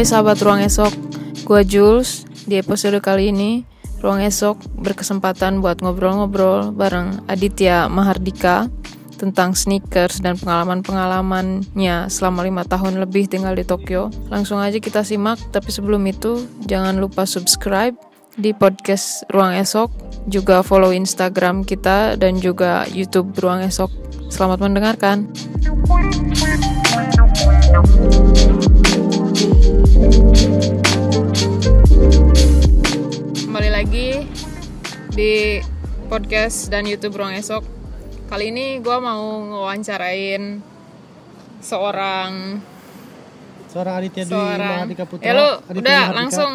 Hai sahabat Ruang Esok, gue Jules. Di episode kali ini, Ruang Esok berkesempatan buat ngobrol-ngobrol bareng Aditya Mahardika tentang sneakers dan pengalaman-pengalamannya selama lima tahun lebih tinggal di Tokyo. Langsung aja kita simak, tapi sebelum itu jangan lupa subscribe di podcast Ruang Esok, juga follow Instagram kita dan juga YouTube Ruang Esok. Selamat mendengarkan. Kembali lagi di podcast dan YouTube Ruang Esok. Kali ini gue mau ngewawancarain seorang Seorang Aditya Dwi seorang Mahardika Putra. ya lu Aditya udah Mahardika. langsung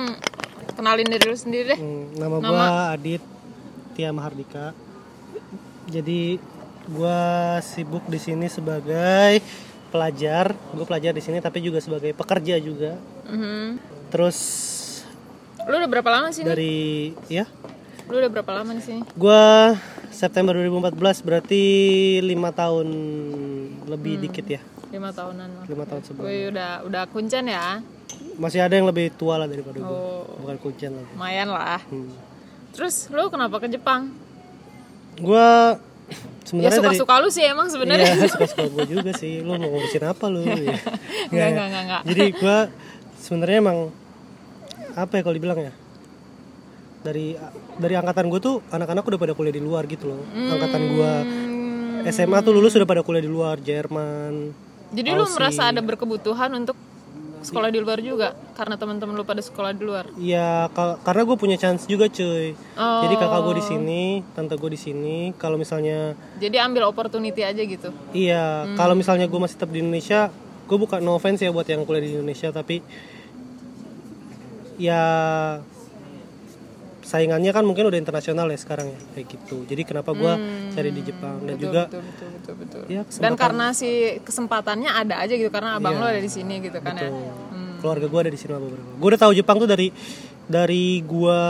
kenalin diri lu sendiri deh Hmm, nama, Nama. gua Adit Tia Mahardika. Jadi gua sibuk di sini sebagai pelajar. Gue pelajar di sini tapi juga sebagai pekerja juga. Mhm. Terus lu udah berapa lama sih dari ya, lu udah berapa lama di sini gua September 2014 berarti lima tahun lebih dikit ya. lima tahunan lima tahun sebelum. Wih, udah udah kuncen ya Masih ada yang lebih tua lah daripada oh Bukan kucing lagi. lumayan lah Hmm. terus lu kenapa ke Jepang Gua ya sebenarnya suka dari suka lu sih emang sebenarnya Iya, suka-suka gue juga sih. Lu mau ngurusin apa lu? Ya. Enggak, enggak, enggak, enggak. Jadi gue sebenarnya emang apa ya kalau dibilang ya? Dari dari angkatan gue tuh anak-anak udah pada kuliah di luar gitu loh. Angkatan gue Hmm, SMA tuh lulus udah pada kuliah di luar, Jerman. jadi lu Aussie. merasa ada berkebutuhan untuk sekolah di luar juga karena teman-teman lu pada sekolah di luar Iya, ka- karena gue punya chance juga cuy. Oh. Jadi kakak gue di sini, tante gue di sini. Kalau misalnya jadi ambil opportunity aja gitu Iya, kalau misalnya gue masih tetap di Indonesia, gue bukan no offense ya buat yang kuliah di Indonesia, tapi ya saingannya kan mungkin udah internasional ya sekarang ya kayak gitu. Jadi kenapa gue cari di Jepang dan juga betul betul betul betul ya dan karena si kesempatannya ada aja gitu karena abang Iya. lo ada di sini gitu kan ya tuh, Hmm. keluarga gue ada di sini beberapa. Gue udah tahu Jepang tuh dari dari gue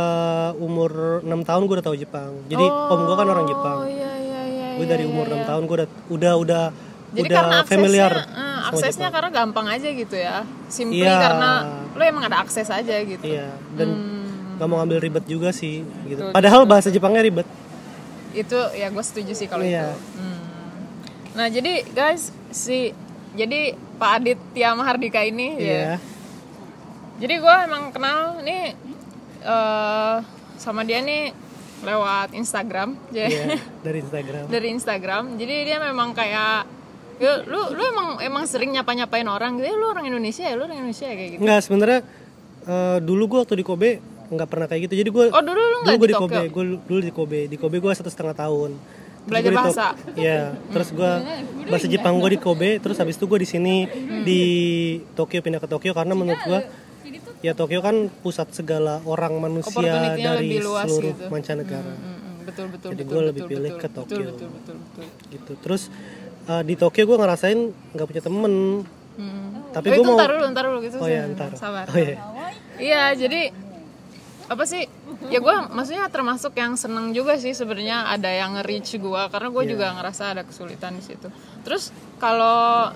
umur 6 tahun gue udah tahu Jepang. Jadi om gue kan orang Jepang. oh iya iya iya Gue iya, dari iya, umur iya. 6 tahun gue udah udah udah jadi udah karena aksesnya familiar. eh, aksesnya karena gampang aja gitu ya simply Iya. karena lo emang ada akses aja gitu Iya, dan Hmm. nggak mau ngambil ribet juga sih gitu. Betul, Padahal bahasa Jepangnya ribet. itu ya gue setuju sih kalau Iya. itu Hmm. nah jadi guys si jadi Pak Adit Tia Mahardika ini ya Iya. jadi gue emang kenal nih eh sama dia nih lewat Instagram ya Iya, dari Instagram. dari Instagram jadi dia memang kayak ya, lu lu emang emang sering nyapa nyapain orang gitu ya lu orang Indonesia ya lu orang Indonesia ya kayak gitu Enggak, sebenarnya eh, dulu gua waktu di Kobe nggak pernah kayak gitu. Jadi gua oh dulu lu dulu nggak gua di di Kobe, gua dulu di Kobe. Di Kobe gua satu setengah tahun. Belajar bahasa? Iya, terus gua bahasa Jepang gua di Kobe, terus habis itu gua di sini di Tokyo pindah ke Tokyo karena menurut gua ya Tokyo kan pusat segala orang manusia dari luas seluruh gitu. mancanegara. Mm, mm, betul betul Jadi betul gua betul, lebih betul, pilih betul, ke betul, Tokyo. betul betul betul gitu terus uh, di Tokyo gue ngerasain nggak punya temen Hmm. tapi oh, gue mau ntar dulu ntar dulu gitu oh ya ntar sabar oh ya Iya, jadi apa sih? Ya gue maksudnya termasuk yang seneng juga sih sebenarnya ada yang nge-reach gue karena gue Iya. juga ngerasa ada kesulitan di situ. Terus kalau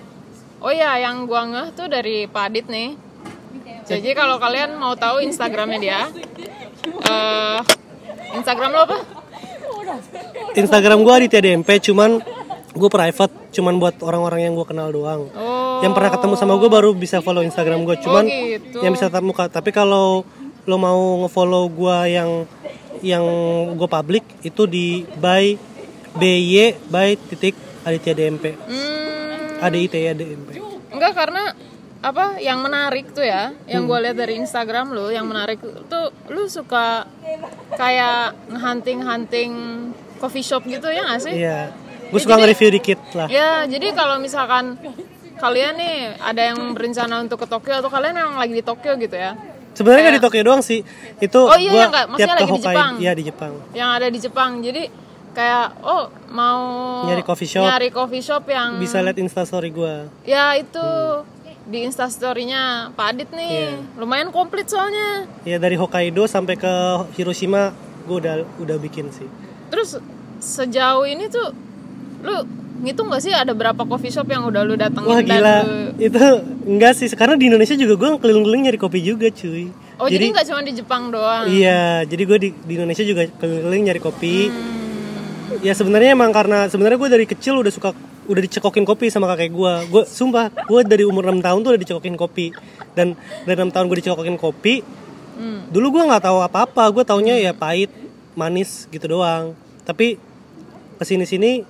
oh ya yang gue ngeh tuh dari Pak Adit nih. Jadi kalau kalian mau tahu Instagramnya dia, eh Instagram lo apa? Instagram gue Aditya DMP cuman gue private cuman buat orang-orang yang gue kenal doang. Oh, yang pernah ketemu sama gue baru bisa follow Instagram gue cuman gitu. yang bisa tatap muka. Tapi kalau lo mau ngefollow gue yang yang gue public itu di by by by titik Aditya DMP hmm, ADIT ya DMP enggak karena apa yang menarik tuh ya yang Hmm. gue lihat dari Instagram lu yang menarik tuh lu suka kayak hunting-hunting coffee shop gitu ya nggak sih? Iya gue suka nge-review dikit lah ya jadi kalau misalkan kalian nih ada yang berencana untuk ke Tokyo atau kalian yang lagi di Tokyo gitu ya Sebenarnya nggak di Tokyo doang sih. Itu Oh iya, gua nggak. Maksudnya lagi di Hokkaido. Jepang. Iya di Jepang. yang ada di Jepang jadi kayak oh mau Nyari coffee shop. nyari coffee shop yang Bisa lihat instastory gua. ya itu di instastorynya Pak Adit nih Iya. lumayan komplit soalnya Ya dari Hokkaido sampai ke Hiroshima gua udah udah bikin sih. terus sejauh ini tuh lu ngitung gak sih ada berapa coffee shop yang udah lu datengin Wah dan gila, lu- itu enggak sih. Karena di Indonesia juga gue keliling-keliling nyari kopi juga cuy. Oh jadi nggak cuma di Jepang doang? Iya, jadi gue di, di Indonesia juga keliling-keliling nyari kopi. Hmm. Ya sebenarnya emang karena sebenarnya gue dari kecil udah suka udah dicekokin kopi sama kakek gue. Gue sumpah, gue dari umur 6 tahun tuh udah dicekokin kopi. Dan dari 6 tahun gue dicekokin kopi. Hmm. Dulu gue nggak tahu apa-apa, gue taunya ya pahit, manis gitu doang. Tapi ke sini-sini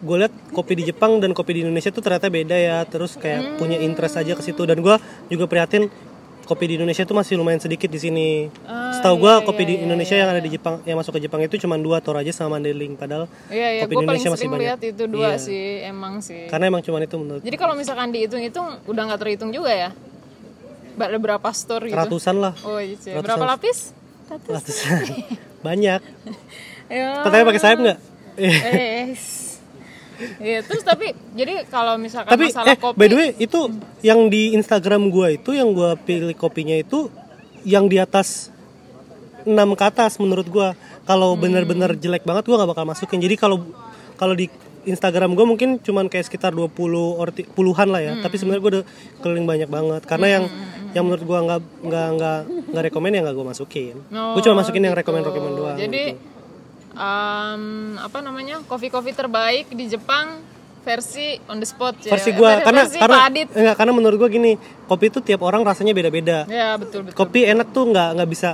gue liat kopi di Jepang dan kopi di Indonesia tuh ternyata beda ya. Terus kayak punya interest aja ke situ. Dan gue juga prihatin kopi di Indonesia tuh masih lumayan sedikit di sini. Ah, Setahu gue iya, kopi iya, di iya, Indonesia yang ada di Jepang yang masuk ke Jepang itu cuma dua Toraja sama Mandailing. Padahal Iya iya, kopi di paling Indonesia masih banyak. lihat itu dua Iya. sih, emang sih. Karena emang cuma itu menurut Jadi kalau misalkan dihitung-hitung udah nggak terhitung juga ya? Ada berapa store gitu? ratusan lah. Oh iya. Ratusan. Berapa lapis? Ratus. Ratusan. banyak. Ya. Pertanyaan pakai sayap nggak? Eh. Iya, terus tapi jadi kalau misalkan Tapi masalah eh kopi by the way itu yang di Instagram gua itu yang gua pilih kopinya itu yang di atas 6 ke atas menurut gua. Kalau Hmm. bener-bener jelek banget gua nggak bakal masukin. Jadi kalau kalau di Instagram gua mungkin cuman kayak sekitar 20 or puluhan lah ya. Hmm. Tapi sebenarnya gua udah keliling banyak banget karena yang yang menurut gua nggak nggak nggak nggak rekomend ya nggak gua masukin. Oh, gua cuma masukin yang gitu. rekomend-rekomend doang. Jadi gitu. Em, apa namanya? Kopi-kopi terbaik di Jepang versi on the spot ya. versi gua Versi- karena versi karena enggak karena menurut gua gini, kopi itu tiap orang rasanya beda-beda. Ya, betul betul. kopi enak tuh nggak nggak bisa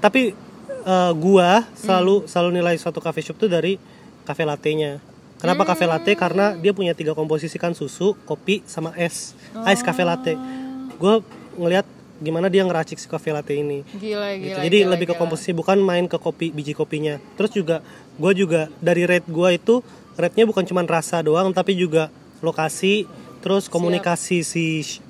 tapi eh, gua selalu selalu nilai suatu cafe shop tuh dari cafe latte-nya kenapa cafe latte karena dia punya tiga komposisi kan susu kopi sama es ice cafe latte gua ngelihat gimana dia ngeracik si cafe latte ini. Gila gitu. gila. jadi gila, lebih ke gila. komposisi bukan main ke kopi biji kopinya. Terus juga gua juga dari rate gua itu rate-nya bukan cuma rasa doang tapi juga lokasi terus komunikasi si sh-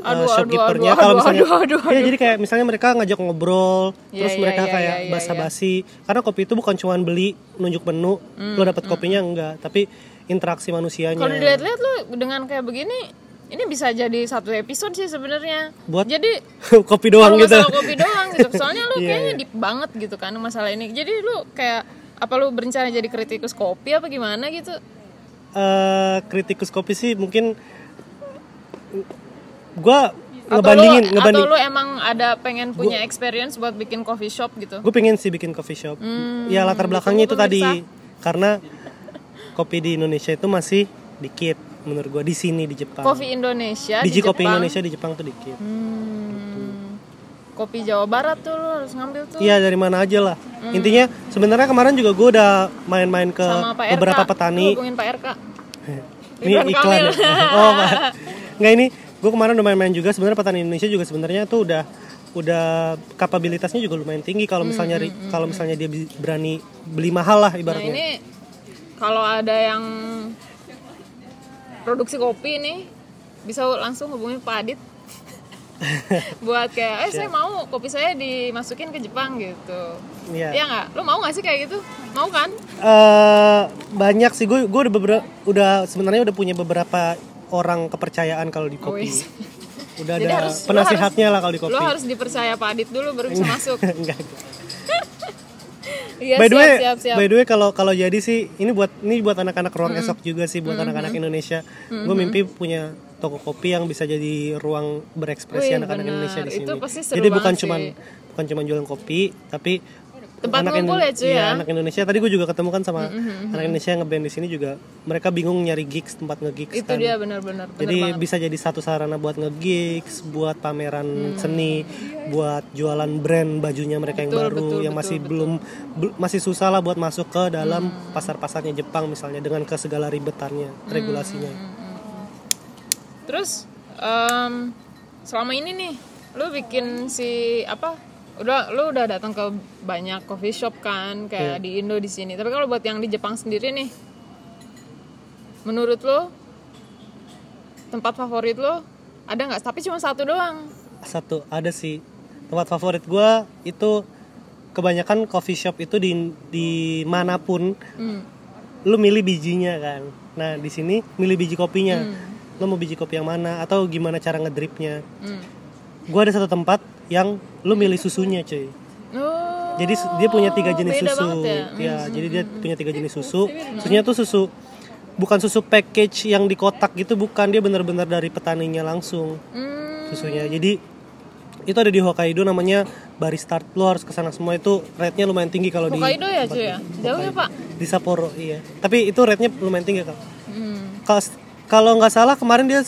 Aduh, uh, aduh, shopkeepernya. aduh, kalau aduh, misalnya aduh, aduh, ya jadi kayak misalnya mereka ngajak ngobrol Iya, terus iya, mereka iya, kayak iya, iya, basa-basi. Karena kopi itu bukan cuma beli nunjuk menu Hmm, lo dapet kopinya enggak tapi interaksi manusianya. Kalau dilihat-lihat lu dengan kayak begini ini bisa jadi satu episode sih sebenarnya. Buat- Jadi kopi doang gitu masalah kopi doang gitu. Soalnya lu Iya, kayaknya iya. deep banget gitu kan masalah ini. Jadi lu kayak apa lu berencana jadi kritikus kopi apa gimana gitu? Eh, kritikus kopi sih mungkin gua Atau ngebandingin lu, ngebanding atau lu emang ada pengen punya experience buat bikin coffee shop gitu? gue pengen sih bikin coffee shop Hmm, ya latar belakangnya itu tadi karena kopi di Indonesia itu masih dikit menurut gua di sini di Jepang Kopi Indonesia biji di kopi Jepang. Indonesia di Jepang tuh dikit Hmm, kopi Jawa Barat tuh lu harus ngambil tuh. Iya dari mana aja lah. Intinya sebenarnya kemarin juga gue udah main-main ke beberapa Lu petani. hubungin Pak RK. Ini iklan Kamil. ya. Oh Pak. Nggak ini gue kemarin udah main-main juga. Sebenarnya petani Indonesia juga sebenarnya tuh udah udah kapabilitasnya juga lumayan tinggi kalau misalnya ri- kalau misalnya dia berani beli mahal lah Nah ibaratnya. ini kalau ada yang produksi kopi nih bisa langsung hubungin Pak Adit buat kayak eh saya mau kopi saya dimasukin ke Jepang gitu. Iya. Iya nggak? Lo mau nggak sih kayak gitu? Mau kan? Eh, banyak sih gue gue udah beberapa udah sebenarnya udah punya beberapa orang kepercayaan kalau di Oh, kopi. iya. Udah Jadi ada harus- penasihatnya lah kalau di kopi. Lo harus dipercaya Pak Adit dulu baru bisa masuk. Enggak. Iya by the way, siap siap. by the way kalau kalau jadi sih ini buat ini buat anak-anak ruang esok juga sih buat anak-anak Indonesia. Gue mimpi punya toko kopi yang bisa jadi ruang berekspresi anak-anak. Indonesia di sini. Itu pasti seru jadi bukan cuman sih. bukan cuman jualan kopi, tapi Tempat anak ngumpul Indo- ya, cuy, iya, ya? anak Indonesia tadi gue juga ketemu kan sama anak Indonesia yang ngeband di sini juga mereka bingung nyari gigs tempat nge-gigs Itu kan. dia benar-benar benar Jadi banget. bisa jadi satu sarana buat nge-gigs, buat pameran Hmm. seni, buat jualan brand bajunya mereka yang Betul, baru betul, yang betul, masih betul. belum bel- masih susah lah buat masuk ke dalam Hmm. pasar-pasarnya Jepang misalnya dengan ke segala ribetannya, Hmm, regulasinya. Terus em, selama ini nih lu bikin si apa? Udah lu udah datang ke banyak coffee shop kan kayak Iya. di Indo di sini. Tapi kalau buat yang di Jepang sendiri nih menurut lu tempat favorit lu ada nggak? Tapi cuma satu doang. Satu ada sih tempat favorit gua itu kebanyakan coffee shop itu di di mana pun Hmm. lu milih bijinya kan. Nah, di sini milih biji kopinya. Hmm. Lu mau biji kopi yang mana atau gimana cara ngedripnya. Hmm. Gua ada satu tempat yang lu milih susunya, cuy. Oh, Jadi dia punya tiga jenis susu. ya? Ya, jadi dia punya tiga jenis susu. Susunya tuh susu bukan susu package yang di kotak gitu bukan dia benar-benar dari petaninya langsung Hmm, susunya jadi itu ada di Hokkaido namanya Baristart lo harus ke sana semua itu rate-nya lumayan tinggi kalau di Hokkaido ya cuy ya? Jauh ya pak? di Sapporo iya tapi itu rate-nya lumayan tinggi kak Hmm. Kalau- nggak salah kemarin dia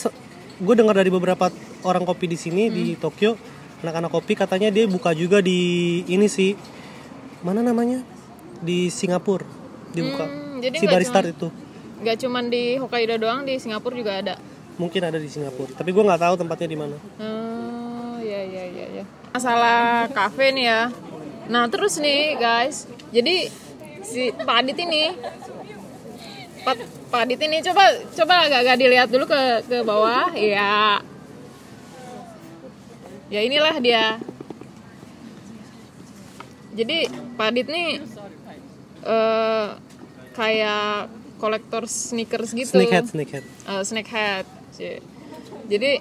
gue dengar dari beberapa orang kopi di sini di Hmm. Tokyo anak-anak kopi katanya dia buka juga di ini sih mana namanya di Singapura dibuka Hmm, jadi si nggak cuman- itu Gak cuman di Hokkaido doang, di Singapura juga ada. mungkin ada di Singapura tapi gue nggak tahu tempatnya di mana Oh, ya ya ya ya. Masalah kafe nih ya. Nah, terus nih guys. Jadi si Pak Adit ini Pak, Pak Adit ini coba coba agak-agak dilihat dulu ke ke bawah. Ya. Ya inilah dia. Jadi Pak Adit nih eh kayak kolektor sneakers gitu. sneakhead sneakhead Eh, snakehead jadi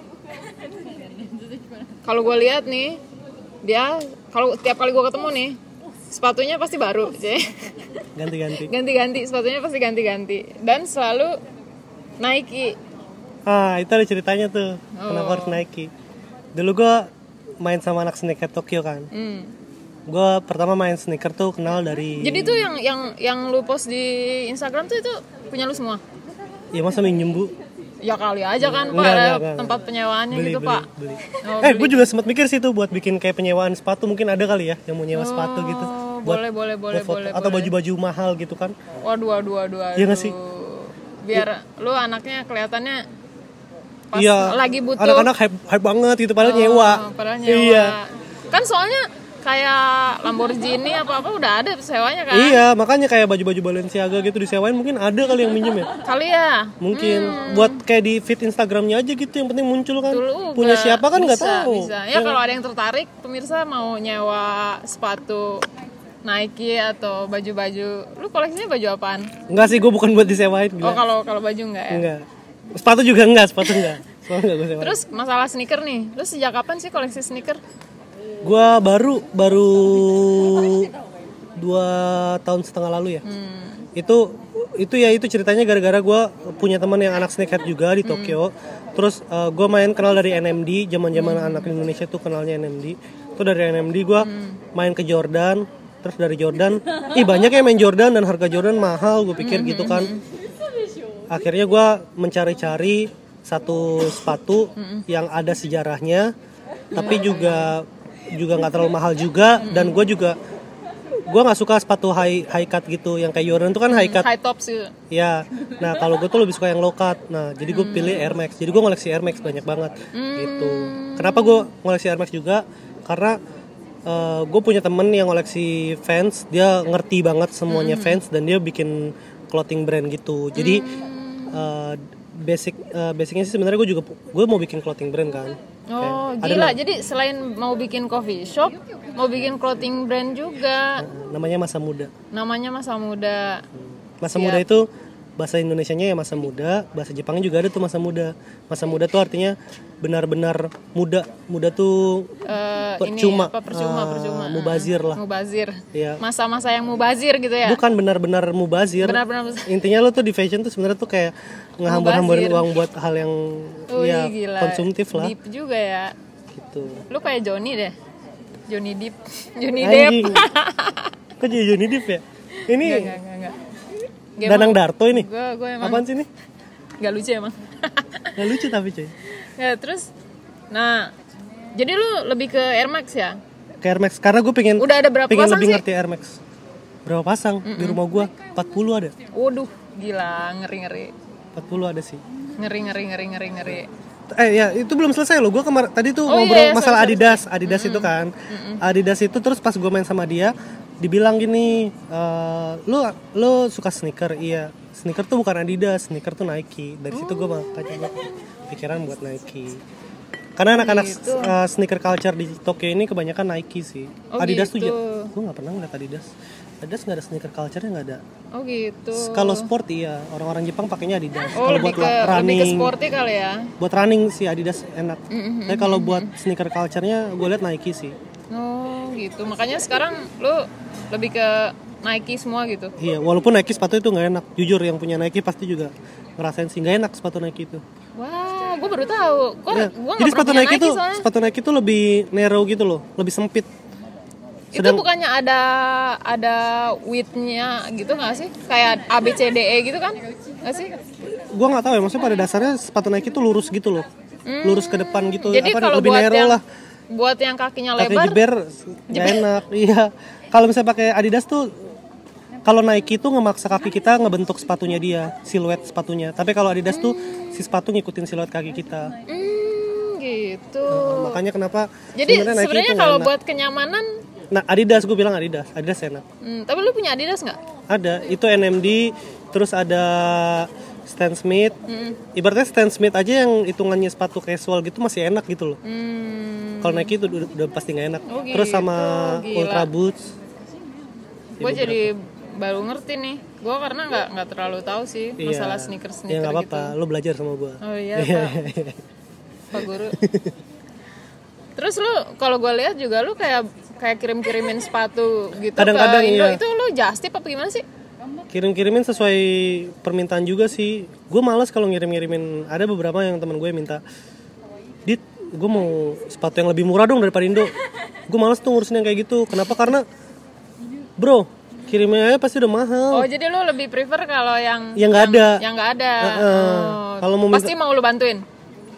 kalau gue lihat nih dia kalau tiap kali gue ketemu nih sepatunya pasti baru ganti-ganti. Ganti-ganti sepatunya pasti ganti-ganti. Dan selalu Nike. Ah itu ada ceritanya tuh. Kenapa Oh. harus Nike? Dulu gue main sama anak sneakhead Tokyo kan Hmm. gue pertama main sneaker tuh kenal dari jadi tuh yang yang yang lu post di Instagram tuh itu punya lu semua ya masa minjem bu ya kali aja kan pak Enggak, ada enggak, tempat penyewaannya beli gitu beli pak beli Oh, eh gue juga sempat mikir sih tuh buat bikin kayak penyewaan sepatu mungkin ada kali ya yang mau nyewa sepatu gitu Oh, buat boleh boleh boleh buat foto. boleh atau boleh. baju-baju mahal gitu kan Waduh, waduh, waduh, waduh. Iya nggak sih? Biar lu anaknya kelihatannya pas iya lagi butuh. anak-anak hype, hype banget gitu padahal Oh, nyewa Padahal nyewa. iya Kan soalnya kayak Lamborghini apa-apa udah ada sewanya kan? iya makanya kayak baju-baju Balenciaga gitu disewain mungkin ada kali yang minjem ya Kali ya. mungkin buat kayak di feed Instagramnya aja gitu yang penting muncul kan Dulu punya siapa kan nggak tahu Bisa. Ya kalau ada yang tertarik, pemirsa mau nyewa sepatu Nike atau baju-baju, lu koleksinya baju apaan? Enggak sih gue bukan buat disewain Oh gila kalau kalau baju enggak ya? enggak sepatu juga enggak sepatu enggak sepatu enggak gue Terus masalah sneaker nih, lu sejak kapan sih koleksi sneaker? Gua baru baru dua tahun setengah lalu ya. Hmm. Itu itu ya itu ceritanya gara-gara gua punya teman yang anak sneakerhead juga di Tokyo. Terus eh, gua main kenal dari NMD, zaman-zaman anak Indonesia tuh kenalnya NMD. Itu dari NMD gua main ke Jordan, terus dari Jordan, ih banyak yang main Jordan dan harga Jordan mahal, gue pikir gitu kan. Akhirnya gua mencari-cari satu sepatu yang ada sejarahnya, tapi juga juga nggak terlalu mahal juga dan gue juga gue nggak suka sepatu high high cut gitu yang kayak Jordan tuh kan high cut. High tops gitu. ya nah kalau gue tuh lebih suka yang low cut. Nah jadi gue pilih Air Max. Jadi gue ngoleksi Air Max banyak banget gitu. Kenapa gue ngoleksi Air Max juga? Karena gue punya temen yang ngoleksi fans dia ngerti banget semuanya fans dan dia bikin clothing brand gitu. Jadi eh, basic eh, basicnya sih sebenarnya gue juga gue mau bikin clothing brand kan Oh ada gila, jadi selain mau bikin coffee shop, mau bikin clothing brand juga. namanya masa muda Namanya masa muda. Masa muda itu bahasa Indonesianya ya masa muda, bahasa Jepangnya juga ada tuh masa muda. Masa muda tuh artinya benar-benar muda. Muda tuh ini Percuma. apa percuma Ah, percuma. mubazir lah. Mubazir. ya Masa-masa yang mubazir gitu ya. bukan benar-benar mubazir. Benar-benar Intinya lo tuh di fashion tuh sebenarnya tuh kayak ngehambur-hamburin uang buat hal yang Wih, ya gila. konsumtif lah Deep juga ya. gitu. Lu kayak Johnny deh. Johnny Deep. Johnny. Depp. Kok jadi Johnny Depp ya? Ini enggak, enggak, enggak. Gak Danang Darto ini. Gue gue emang Apaan sih ini? gak lucu emang. Gak lucu tapi cuy. Ya, terus nah jadi lu lebih ke Air Max ya? Ke Air Max karena gue pengen Udah ada berapa pengen pasang lebih sih? ngerti Air Max. Berapa pasang di rumah gua? 40 ada. Waduh, gila, ngeri-ngeri. 40 ada sih. Ngeri ngeri ngeri ngeri ngeri. Eh ya itu belum selesai loh. Gue kemar tadi tuh Oh, ngobrol iya, iya, masalah sorry, Adidas, Adidas itu kan. Adidas itu terus pas gue main sama dia, dibilang gini, eh lu lu suka sneaker? Iya. Sneaker tuh bukan Adidas, sneaker tuh Nike. Dari situ gue makanya gua pikiran buat Nike. Karena anak-anak eh, sneaker culture di Tokyo ini kebanyakan Nike sih. Oh, Adidas tuh gitu. ya, gue nggak pernah ngeliat Adidas. Adidas nggak ada sneaker culture-nya nggak ada. Oh gitu. Kalau sport iya, orang-orang Jepang pakainya Adidas. Oh Kalau lebih buat ke la- lebih ke running, sporty kali ya. buat running sih Adidas enak. Tapi kalau buat sneaker culture-nya gue liat Nike sih. Oh gitu. Makanya sekarang lu lebih ke Nike semua gitu iya walaupun Nike sepatu itu nggak enak jujur yang punya Nike pasti juga ngerasain sih nggak enak sepatu Nike itu gue baru tahu. Gue Ya, gue jadi sepatu Nike, itu soalnya. sepatu Nike itu lebih narrow gitu loh lebih sempit. Itu bukannya ada ada widthnya gitu nggak sih? Kayak A B C D E gitu kan? Nggak sih? Gua nggak tahu ya maksudnya pada dasarnya sepatu Nike itu lurus gitu loh. Lurus ke depan gitu. Hmm. jadi apa kalau lebih buat narrow yang lah. buat yang kakinya lebar jeber nggak enak. Iya. Kalau misalnya pakai Adidas tuh kalau Nike tuh ngemaksa kaki kita ngebentuk sepatunya dia siluet sepatunya. Tapi kalau Adidas tuh si sepatu ngikutin siluet kaki kita. Hmm, gitu. Makanya kenapa jadi sebenarnya itu kalau buat kenyamanan nah Adidas gue bilang Adidas. Adidas enak. Hmm, tapi lu punya Adidas nggak? Ada. Itu NMD terus ada Stan Smith. Hmm. ibaratnya Stan Smith aja yang hitungannya sepatu casual gitu masih enak gitu loh. Hmm, kalau Nike itu udah, udah pasti nggak enak. Oh, terus sama gitu. Gila. Ultra Boots. Gue jadi baru ngerti nih. Gue karena nggak nggak terlalu tahu sih masalah sneakers ya sneaker nggak gitu. Apa-apa lo belajar sama gue oh iya pak. Pak guru. Terus lu kalau gue lihat juga lu kayak kayak kirim kirimin sepatu gitu Kadang-kadang ke Indo iya. itu lu just tip apa gimana sih? Kirim-kirimin sesuai permintaan juga sih. Gue males kalau ngirim-ngirimin. Ada beberapa yang teman gue minta dit gue mau sepatu yang lebih murah dong daripada Indo. Gue males tuh ngurusin yang kayak gitu. Kenapa? Karena bro kirimnya aja pasti udah mahal. Oh jadi lu lebih prefer kalau yang yang nggak ada? Yang nggak ada. Heeh. oh, Kalau mau pasti mau lu bantuin?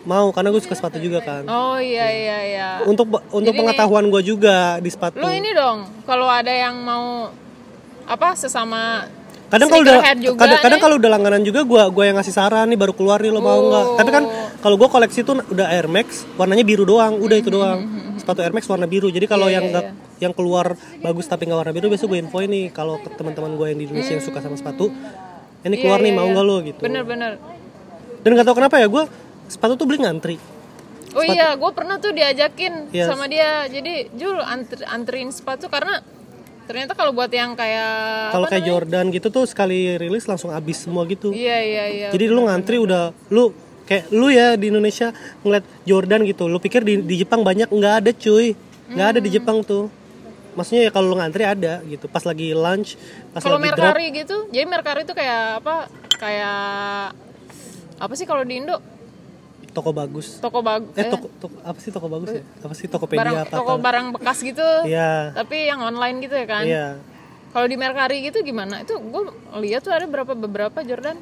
Mau karena gue suka sepatu juga kan. Oh iya iya. iya untuk untuk pengetahuan gue juga di sepatu. lu ini dong kalau ada yang mau apa sesama kadang kalau udah juga kadang, kadang kalau udah langganan juga gue gue yang ngasih saran nih baru keluar nih lo mau nggak? Tapi kan kalau gue koleksi tuh udah Air Max warnanya biru doang udah itu doang sepatu Air Max warna biru. Jadi kalau yang nggak yang keluar bagus tapi nggak warna biru biasa gue infoin nih kalau ke teman-teman gue yang di Indonesia yang suka sama sepatu ini keluar nih mau nggak lo? Gitu. Bener-bener dan nggak tahu kenapa ya gue sepatu tuh beli ngantri. Oh iya, gue pernah tuh diajakin Yes. sama dia. Jadi Jul antri, anterin sepatu karena ternyata kalau buat yang kayak kalau kayak Jordan gitu tuh sekali rilis langsung habis semua gitu. Iya iya iya. Jadi lu ngantri udah lu kayak lu ya di Indonesia ngeliat Jordan gitu. Lu pikir di, di Jepang banyak nggak ada cuy. nggak ada di Hmm. Jepang tuh. Maksudnya ya kalau lu ngantri ada gitu. Pas lagi lunch, pas kalau lagi drop. Mercari gitu, jadi Mercari itu kayak apa? Kayak apa sih kalau di Indo? Toko bagus. Toko bag Eh toko, toko apa sih toko bagus ya? Apa sih Tokopedia barang apa? toko barang bekas gitu. Iya. Tapi yang online gitu ya kan? Iya. Kalau di Mercari gitu gimana? Itu gue lihat tuh ada berapa beberapa Jordan.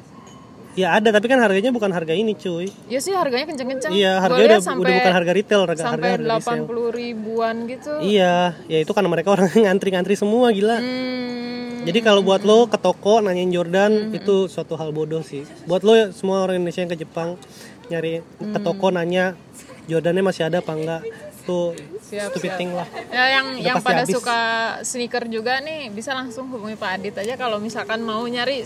Ya ada tapi kan harganya bukan harga ini cuy. Ya sih harganya kenceng-kenceng. Iya, harganya udah, udah bukan harga retail, harga harga sampai delapan puluh ribuan gitu. Iya, ya itu karena mereka orang ngantri-ngantri semua gila. Hmm, Jadi kalau buat lo ke toko nanyain Jordan itu suatu hal bodoh sih. Buat lo semua orang Indonesia yang ke Jepang nyari ke toko nanya Jordannya masih ada apa enggak tuh Siap, stupid thing lah. ya yang Udah yang pada habis. suka sneaker juga nih bisa langsung hubungi Pak Adit aja kalau misalkan mau nyari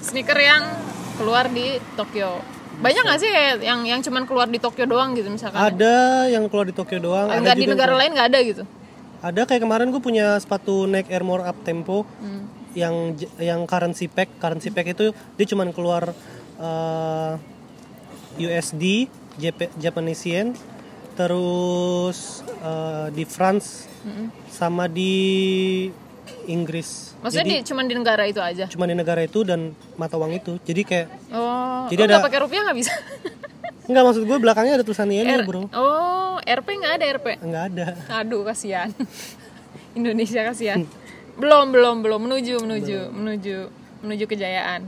sneaker yang keluar di Tokyo. Banyak nggak sih kayak yang yang cuman keluar di Tokyo doang gitu misalkan? Ada yang keluar di Tokyo doang, ada Enggak di negara lain nggak ada gitu. ada kayak kemarin gue punya sepatu Nike Air More Up Tempo Hmm. yang yang currency pack, currency pack itu dia cuman keluar eh, USD, Jap- Japanese yen, terus eh, di France Hmm. sama di Inggris. Maksudnya di cuman di negara itu aja. Cuma di negara itu dan mata uang itu. Jadi kayak Oh, Jadi oh, ada- nggak pakai rupiah nggak bisa. Enggak maksud gue belakangnya ada tulisan yen R- bro. Oh, RP nggak ada RP. Enggak ada. Aduh kasihan. Indonesia kasihan. Belum belum belum menuju menuju menuju menuju kejayaan.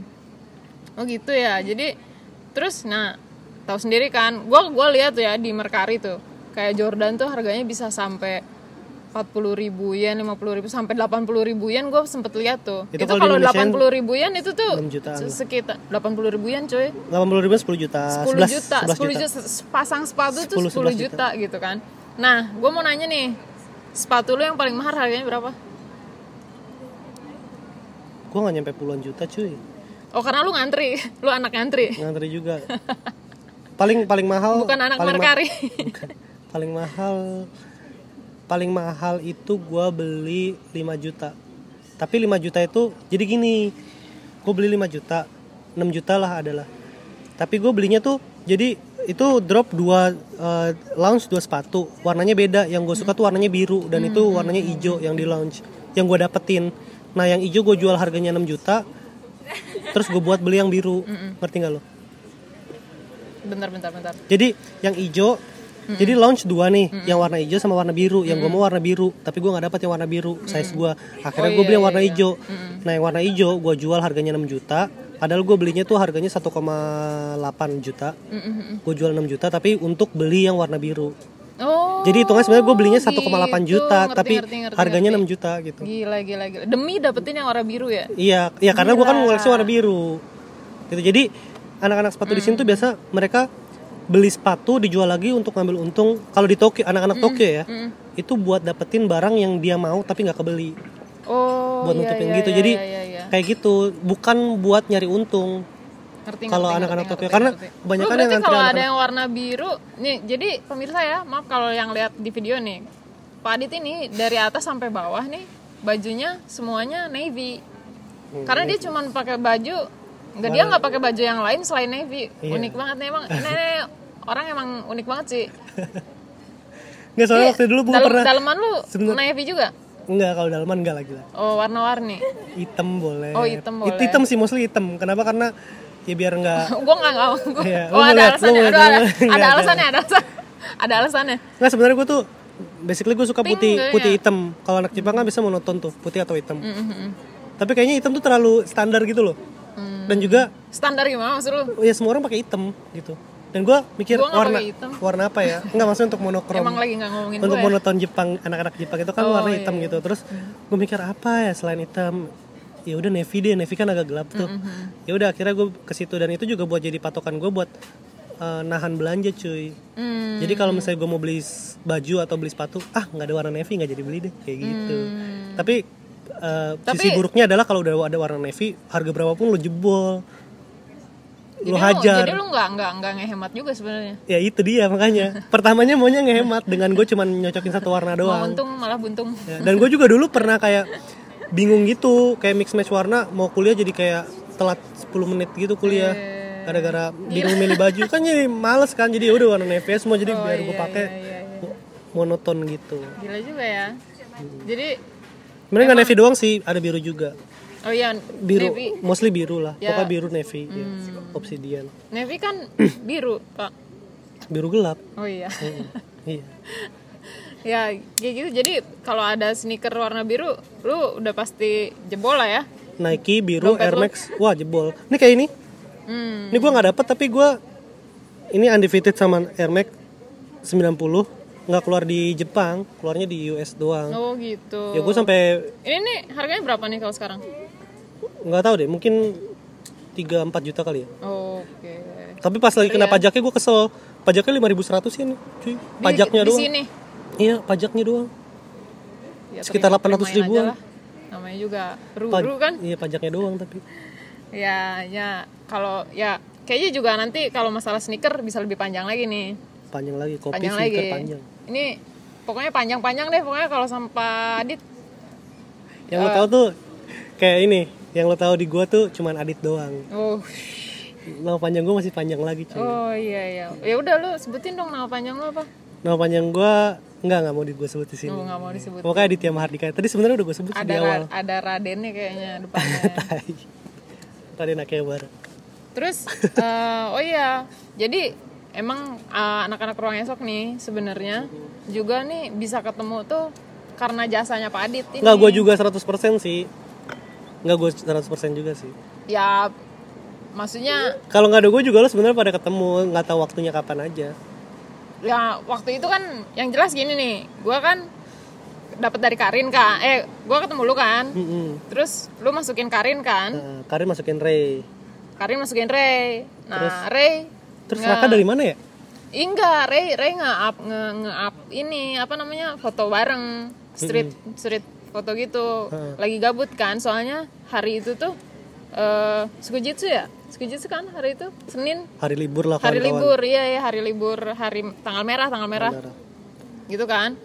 Oh gitu ya. Jadi terus nah tahu sendiri kan. Gua gua lihat tuh ya di Mercari tuh kayak Jordan tuh harganya bisa sampai 40 ribu yen, 50 ribu sampai 80 ribu yen gue sempet lihat tuh. Itu Itu, kalau di kalau Indonesia 80 ribu yen itu tuh 6 jutaan. sekitar 80 ribu yen coy. 80 ribu 10 juta. 10 11 juta, 10 juta, pasang sepatu tuh 10, 10, 11 juta. gitu kan. Nah, gue mau nanya nih, sepatu lu yang paling mahal harganya berapa? Gue gak nyampe puluhan juta cuy. Oh, karena lu ngantri, lu anak ngantri. Ngantri juga. paling paling mahal Bukan anak paling ma- Mercari. Bukan. paling mahal paling mahal itu gua beli 5 juta. Tapi 5 juta itu jadi gini gue beli 5 juta 6 juta lah adalah. Tapi gue belinya tuh jadi itu drop dua eh, launch dua sepatu. Warnanya beda yang gue suka tuh warnanya biru dan itu warnanya hijau yang di launch yang gue dapetin. Nah yang hijau gue jual harganya 6 juta terus gue buat beli yang biru. Ngerti nggak lo? Bentar bentar bentar. Jadi yang hijau jadi launch dua nih yang warna hijau sama warna biru. Yang gue mau warna biru tapi gue nggak dapat yang warna biru size gue akhirnya Oh, gue iya, beli yang iya, warna iya. hijau. Nah yang warna hijau gue jual harganya 6 juta padahal gue belinya tuh harganya 1,8 juta. Gue jual 6 juta tapi untuk beli yang warna biru. Oh jadi hitungannya sebenarnya gue belinya 1,8 gitu. juta Ngerti, tapi ngerti, ngerti, harganya ngerti. 6 juta gitu. Gila gila gila. Demi dapetin yang warna biru ya? Iya, iya karena gue kan ngoleksi warna biru. Gitu. Jadi anak-anak sepatu di Hmm. sini tuh biasa mereka beli sepatu dijual lagi untuk ngambil untung. Kalau di Tokyo, anak-anak Hmm. Tokyo ya, itu buat dapetin barang yang dia mau tapi nggak kebeli. oh buat iya, nutupin iya, gitu. iya, Jadi iya, iya, iya. kayak gitu, bukan buat nyari untung. Kalau anak-anak Tokyo, karena kebanyakan yang kalau ada yang warna biru nih jadi pemirsa ya maaf kalau yang lihat di video nih Pak Adit ini dari atas sampai bawah nih bajunya semuanya navy Hmm, karena dia cuma pakai baju nggak dia nggak pakai baju yang lain selain navy Iya. unik banget nih emang ini, orang emang unik banget sih Nggak soalnya Iya, waktu dulu gue pernah daleman lu Sebener- navy juga Enggak, kalau dalaman enggak lagi lah. oh warna-warni Hitam boleh. Oh, hitam It- boleh. Hitam sih mostly hitam. Kenapa? Karena ya biar enggak gue nggak nggak gua- Iya, oh ada alasannya ada, ngeliat. ada alasannya ada alasan ada alasannya Nggak sebenarnya gue tuh basically gue suka Pink putih putih hitam. Kalau anak Jepang kan bisa monoton tuh putih atau hitam. Mm-mm. Tapi kayaknya hitam tuh terlalu standar gitu loh. Hmm. Dan juga standar gimana maksud lu ya semua orang pakai hitam gitu. Dan gue mikir Gua nggak warna hitam. warna apa ya? Enggak maksudnya untuk monokrom. emang lagi nggak ngomongin untuk ya? monoton Jepang anak-anak Jepang itu kan Oh, warna iya, hitam iya. gitu. Terus gue mikir apa ya selain hitam? Ya udah navy deh, navy kan agak gelap tuh. Ya udah akhirnya gue ke situ dan itu juga buat jadi patokan gue buat eh, nahan belanja cuy. Hmm. Jadi kalau misalnya gue mau beli baju atau beli sepatu, ah nggak ada warna navy nggak jadi beli deh kayak gitu. Tapi, Hmm. Tapi- sisi buruknya adalah kalau udah ada warna navy, harga berapapun lo jebol, jadi lo hajar. jadi lu nggak nggak nggak ngehemat juga sebenarnya Ya itu dia makanya. Pertamanya maunya ngehemat dengan gue cuman nyocokin satu warna mau doang. untung malah buntung Ya, dan gue juga dulu pernah kayak bingung gitu, kayak mix match warna, mau kuliah jadi kayak telat 10 menit gitu kuliah. Eh. Gara-gara bingung milih baju kan jadi males kan jadi ya udah warna navy semua jadi Oh, biar iya, gue pakai iya, iya, iya. monoton gitu. gila juga ya jadi Sebenarnya nggak navy doang sih, ada biru juga. oh iya Biru, navy mostly biru lah. Ya. Pokoknya biru navy, ya. obsidian. navy kan biru pak Biru gelap. oh iya Hmm, iya. ya kayak gitu jadi kalau ada sneaker warna biru lu udah pasti jebol lah ya Nike biru, Dompet Air lu? Max, wah jebol. Ini kayak ini. hmm. Ini gue nggak dapet tapi gue ini undefeated sama Air Max 90 nggak keluar di Jepang, keluarnya di US doang. oh gitu Ya gue sampai ini nih harganya berapa nih kalau sekarang nggak tahu deh, mungkin 3 4 juta kali ya. oke Tapi pas lagi kena pajaknya gue kesel. Pajaknya 5100 sih ini, cuy. Di- Pajaknya di doang. sini Iya, pajaknya doang. Ya, Sekitar 800 terimain ribuan. namanya juga ru Pa- ru kan Iya, pajaknya doang tapi. ya ya kalau ya kayaknya juga nanti kalau masalah sneaker bisa lebih panjang lagi nih Panjang lagi, kopi panjang lagi panjang. ini pokoknya panjang-panjang deh pokoknya kalau sampai Adit Yang Eh. lo tahu tuh kayak ini, yang lo tahu di gua tuh cuman Adit doang. oh Nama panjang gua masih panjang lagi, cuy. oh iya iya ya udah lu sebutin dong nama panjang lu apa Nama panjang gua enggak nggak mau di gua sebut di sini. oh nggak mau disebut Pokoknya Aditya Mahardika. Tadi sebenarnya udah gue sebut ada di awal. ra- ada Radennya kayaknya depannya. Raden Akebar. Terus eh, oh iya, jadi emang eh, anak-anak ruang esok nih sebenarnya juga nih bisa ketemu tuh karena jasanya Pak Adit ini. Enggak, gue juga 100% sih. Enggak, gue 100% juga sih. Ya maksudnya Kalau nggak ada gue juga lo sebenarnya pada ketemu, nggak tahu waktunya kapan aja. ya waktu itu kan yang jelas gini nih, gua kan dapat dari Karin kan, eh gua ketemu lu kan, Mm-mm. terus lu masukin Karin kan, Nah, Karin masukin Ray. Karin masukin Ray, nah Ray Terus nge- Raka dari mana ya? Enggak, Ray Ray nge-up nge, nge-up ini apa namanya foto bareng. Street street foto gitu. Lagi gabut kan, soalnya hari itu tuh eh Sukujitsu ya? Sukujitsu kan hari itu? Senin? Hari libur lah hari kawan-kawan. libur iya ya hari libur hari tanggal merah tanggal merah. Benar. gitu kan.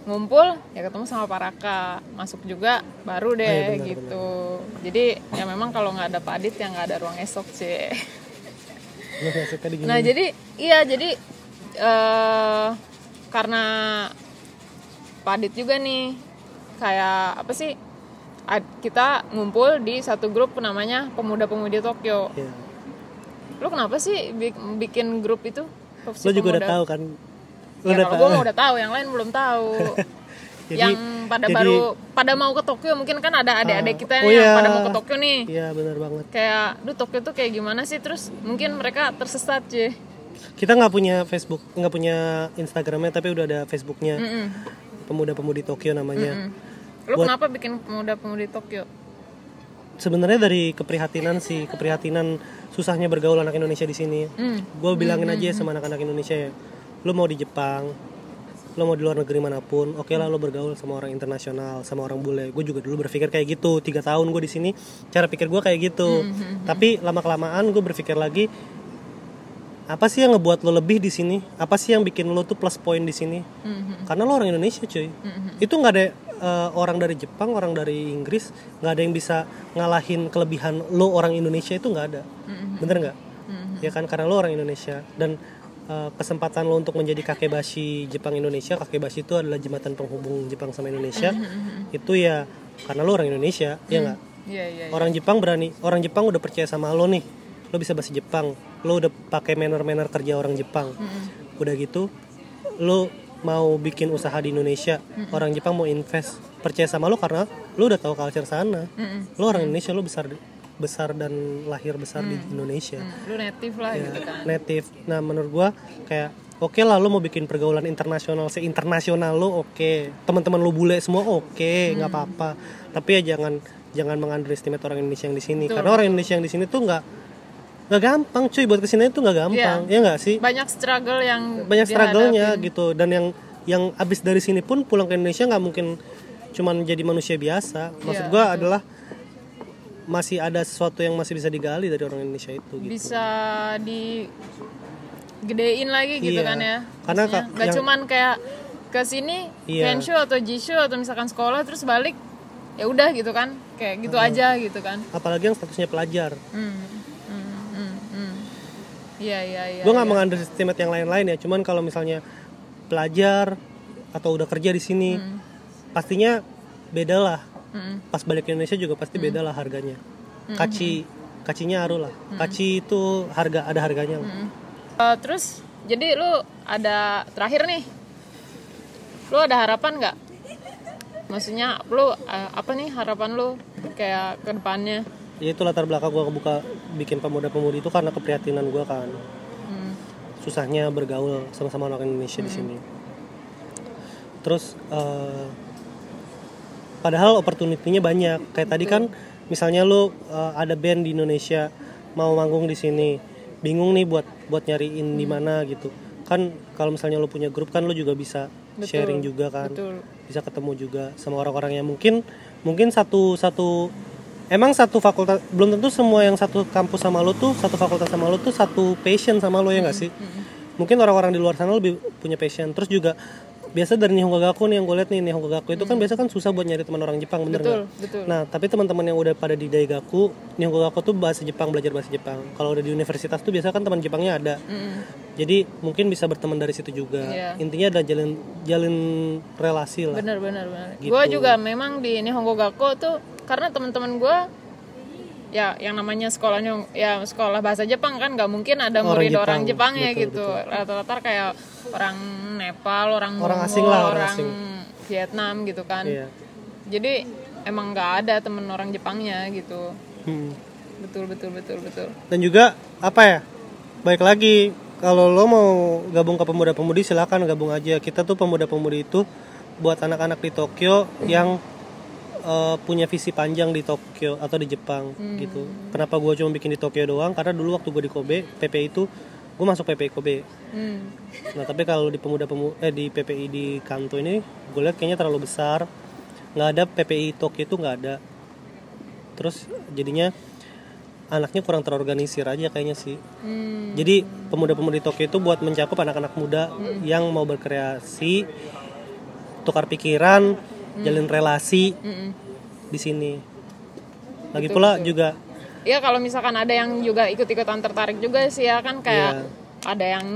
Ngumpul ya ketemu sama Pak Raka. Masuk juga baru deh iya, benar, gitu. jadi ya memang kalau nggak ada Pak Adit ya nggak ada ruang esok sih Lo nggak suka di gini. Nah jadi iya jadi eh karena Padit juga nih kayak apa sih kita ngumpul di satu grup namanya pemuda-pemudi Tokyo. Iya. lu kenapa sih bi- bikin grup itu? Lo juga udah Pemuda? tahu kan? Lo ya udah kalau tahu. gue udah tahu yang lain belum tahu Jadi- yang pada jadi- baru pada mau ke Tokyo mungkin kan ada adik-adik Ah, kita oh yang iya. pada mau ke Tokyo nih. Iya benar banget. Kayak duh Tokyo tuh kayak gimana sih? Terus mungkin mereka tersesat cuy. Kita nggak punya Facebook nggak punya Instagramnya tapi udah ada Facebooknya. Pemuda-pemudi Tokyo namanya. Mm. lu Buat- kenapa bikin pemuda-pemudi Tokyo? Sebenarnya dari keprihatinan sih keprihatinan susahnya bergaul anak Indonesia di sini. Hmm. gue bilangin aja ya sama anak-anak Indonesia ya lo mau di Jepang lo mau di luar negeri mana pun oke lah lo bergaul sama orang internasional sama orang bule. Gue juga dulu berpikir kayak gitu tiga tahun gue di sini cara pikir gue kayak gitu. Tapi lama kelamaan gue berpikir lagi apa sih yang ngebuat lo lebih di sini? Apa sih yang bikin lo tuh plus point di sini? Mhm. karena lo orang Indonesia cuy. Itu nggak ada eh, orang dari Jepang orang dari Inggris nggak ada yang bisa ngalahin kelebihan lo orang Indonesia itu nggak ada. Bener nggak? Ya kan? Karena lo orang Indonesia. Dan eh, kesempatan lo untuk menjadi kakebashi Jepang Indonesia kakebashi itu adalah jembatan penghubung Jepang sama Indonesia. Itu ya karena lo orang Indonesia ya nggak? Iya iya iya. orang Jepang berani orang Jepang udah percaya sama lo nih. Lo bisa bahasa Jepang. Lo udah pakai manner-manner kerja orang Jepang. Udah gitu lo mau bikin usaha di Indonesia orang Jepang mau invest. Percaya sama lo karena lo udah tahu culture sana. Mm-mm. lo orang Indonesia lo besar besar dan lahir besar di Indonesia. Hmm, lu native lah Ya, gitu kan. native. Nah menurut gua kayak oke lah lo mau bikin pergaulan internasional se internasional lo oke. Teman-teman lo bule semua oke nggak apa-apa. Tapi ya jangan jangan mengunderestimate orang Indonesia yang di sini. Karena orang Indonesia yang di sini tuh nggak nggak gampang cuy. Buat ke sini tuh nggak gampang. Ya nggak sih? Banyak struggle yang banyak struggle-nya gitu. Dan yang yang abis dari sini pun pulang ke Indonesia nggak mungkin cuman jadi manusia biasa. Maksud Iya, gua adalah masih ada sesuatu yang masih bisa digali dari orang Indonesia itu gitu. Bisa di gedein lagi gitu Iya. kan ya. Karena Maksudnya, ka- nggak yang- cuman kayak ke sini Iya. Henshu atau Jishu atau misalkan sekolah terus balik ya udah gitu kan. Kayak gitu aja gitu kan. Apalagi yang statusnya pelajar. Hmm hmm hmm hmm. iya iya iya gue nggak mengunderestimate yang lain-lain ya cuman kalau misalnya pelajar atau udah kerja di sini pastinya beda lah Hmm. pas balik ke Indonesia juga pasti beda lah harganya. Kaci kacinya aru lah. Kaci itu harga ada harganya lah. Eh, terus jadi lu ada terakhir nih? Lu ada harapan nggak? Maksudnya lu eh, apa nih harapan lu kayak ke depannya? Ya itu latar belakang gue kebuka bikin pemuda-pemudi itu karena keprihatinan gue kan. Hmm. susahnya bergaul sama-sama orang Indonesia di sini. Terus eh, padahal opportunity-nya banyak. Kayak tadi kan misalnya lu eh, ada band di Indonesia mau manggung di sini bingung nih buat buat nyariin di mana gitu. Kan kalau misalnya lu punya grup kan lu juga bisa sharing juga kan. betul. Bisa ketemu juga sama orang-orang yang mungkin mungkin satu satu emang satu fakultas belum tentu semua yang satu kampus sama lo tuh satu fakultas sama lo tuh satu passion sama lo ya nggak sih? mungkin orang-orang di luar sana lebih punya passion. Terus juga biasa dari Nihongo Gaku nih yang gue lihat nih Nihongo Gaku itu kan biasa kan susah buat nyari teman orang Jepang bener betul nggak? betul. Nah tapi teman-teman yang udah pada di Daigaku Nihongo Gaku tuh bahasa Jepang belajar bahasa Jepang. Kalau udah di universitas tuh biasa kan teman Jepangnya ada. Mm-mm. jadi mungkin bisa berteman dari situ juga. Iya. intinya ada jalin jalin relasi lah. Bener bener bener. Gitu. gue juga memang di Nihongo Gakko tuh karena teman-teman gue ya yang namanya sekolahnya ya sekolah bahasa Jepang kan nggak mungkin ada Orang murid Jepang, orang Jepang. Ya betul, gitu. rata-rata kayak orang Nepal orang Orang Mongol, asing lah, orang orang asing. Vietnam gitu kan. Iya. jadi emang nggak ada temen orang Jepangnya gitu. Hmm. betul betul betul betul. Dan juga apa ya baik lagi kalau lo mau gabung ke pemuda-pemudi silakan gabung aja. Kita tuh pemuda-pemudi itu buat anak-anak di Tokyo yang eh, punya visi panjang di Tokyo atau di Jepang gitu. Kenapa gue cuma bikin di Tokyo doang? Karena dulu waktu gue di Kobe PPI itu gue masuk PPI Kobe hmm. nah tapi kalau di pemuda pemu eh di PPI di Kanto ini gue lihat kayaknya terlalu besar nggak ada PPI Tokyo itu nggak ada terus jadinya anaknya kurang terorganisir aja kayaknya sih Hmm. jadi pemuda-pemudi Tokyo itu buat mencakup anak-anak muda yang mau berkreasi, tukar pikiran, jalin relasi Mm-mm. di sini. Lagi pula juga Iya kalau misalkan ada yang juga ikut-ikutan tertarik juga sih ya kan kayak Iya. ada yang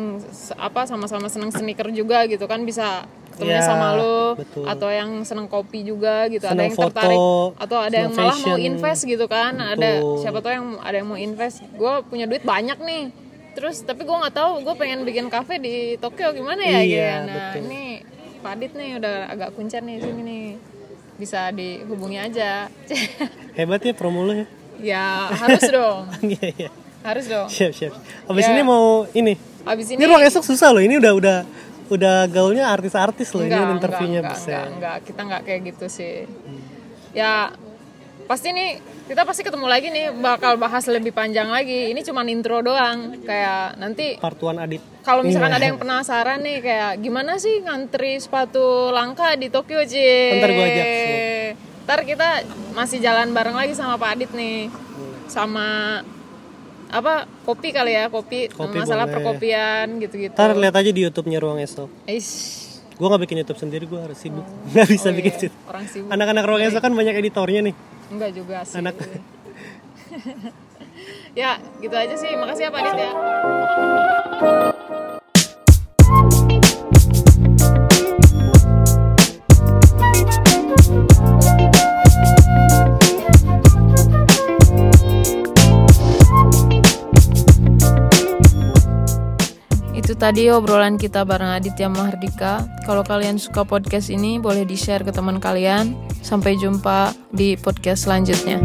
apa sama-sama seneng sneaker juga gitu kan bisa ketemunya Ya, sama lo betul. atau yang seneng kopi juga gitu ada Seneng yang foto, tertarik atau ada yang malah mau fashion. invest gitu kan ada Betul. siapa tahu yang ada yang mau invest gue punya duit banyak nih terus tapi gue nggak tahu gue pengen bikin kafe di Tokyo gimana ya Iya, gitu ya. nah betul. ini Pak Adit nih udah agak kuncar nih sini nih bisa dihubungi aja Hebat ya promo lu ya. Ya harus dong Iya iya. harus dong Siap siap. Abis Ya. ini mau ini. abis Ini, ini ruang esok susah loh. Ini udah udah udah gaulnya artis-artis loh enggak, ini interviewnya enggak, bisa. enggak, enggak, kita enggak kayak gitu sih. Ya pasti nih kita pasti ketemu lagi nih bakal bahas lebih panjang lagi. Ini cuma intro doang. Kayak nanti Partuan Adit. kalau misalkan Iya. ada yang penasaran nih kayak gimana sih ngantri sepatu langka di Tokyo, Ci? Ntar gua ajak lu. Ntar kita masih jalan bareng lagi sama Pak Adit nih. Sama apa kopi kali ya kopi, Kopi masalah boleh. perkopian gitu-gitu. Ntar lihat aja di YouTube-nya ruang esok. Ish, Gue gak bikin YouTube sendiri, gue harus sibuk. Gak bisa oh bikin iya, YouTube. orang sibuk. Anak-anak ruang esok kan banyak editornya nih. Enggak juga sih. Anak. ya, gitu aja sih. Makasih ya Pak Adit ya. Tadi obrolan kita bareng Aditya Mahardika. Kalau kalian suka podcast ini, boleh di-share ke teman kalian. Sampai jumpa di podcast selanjutnya.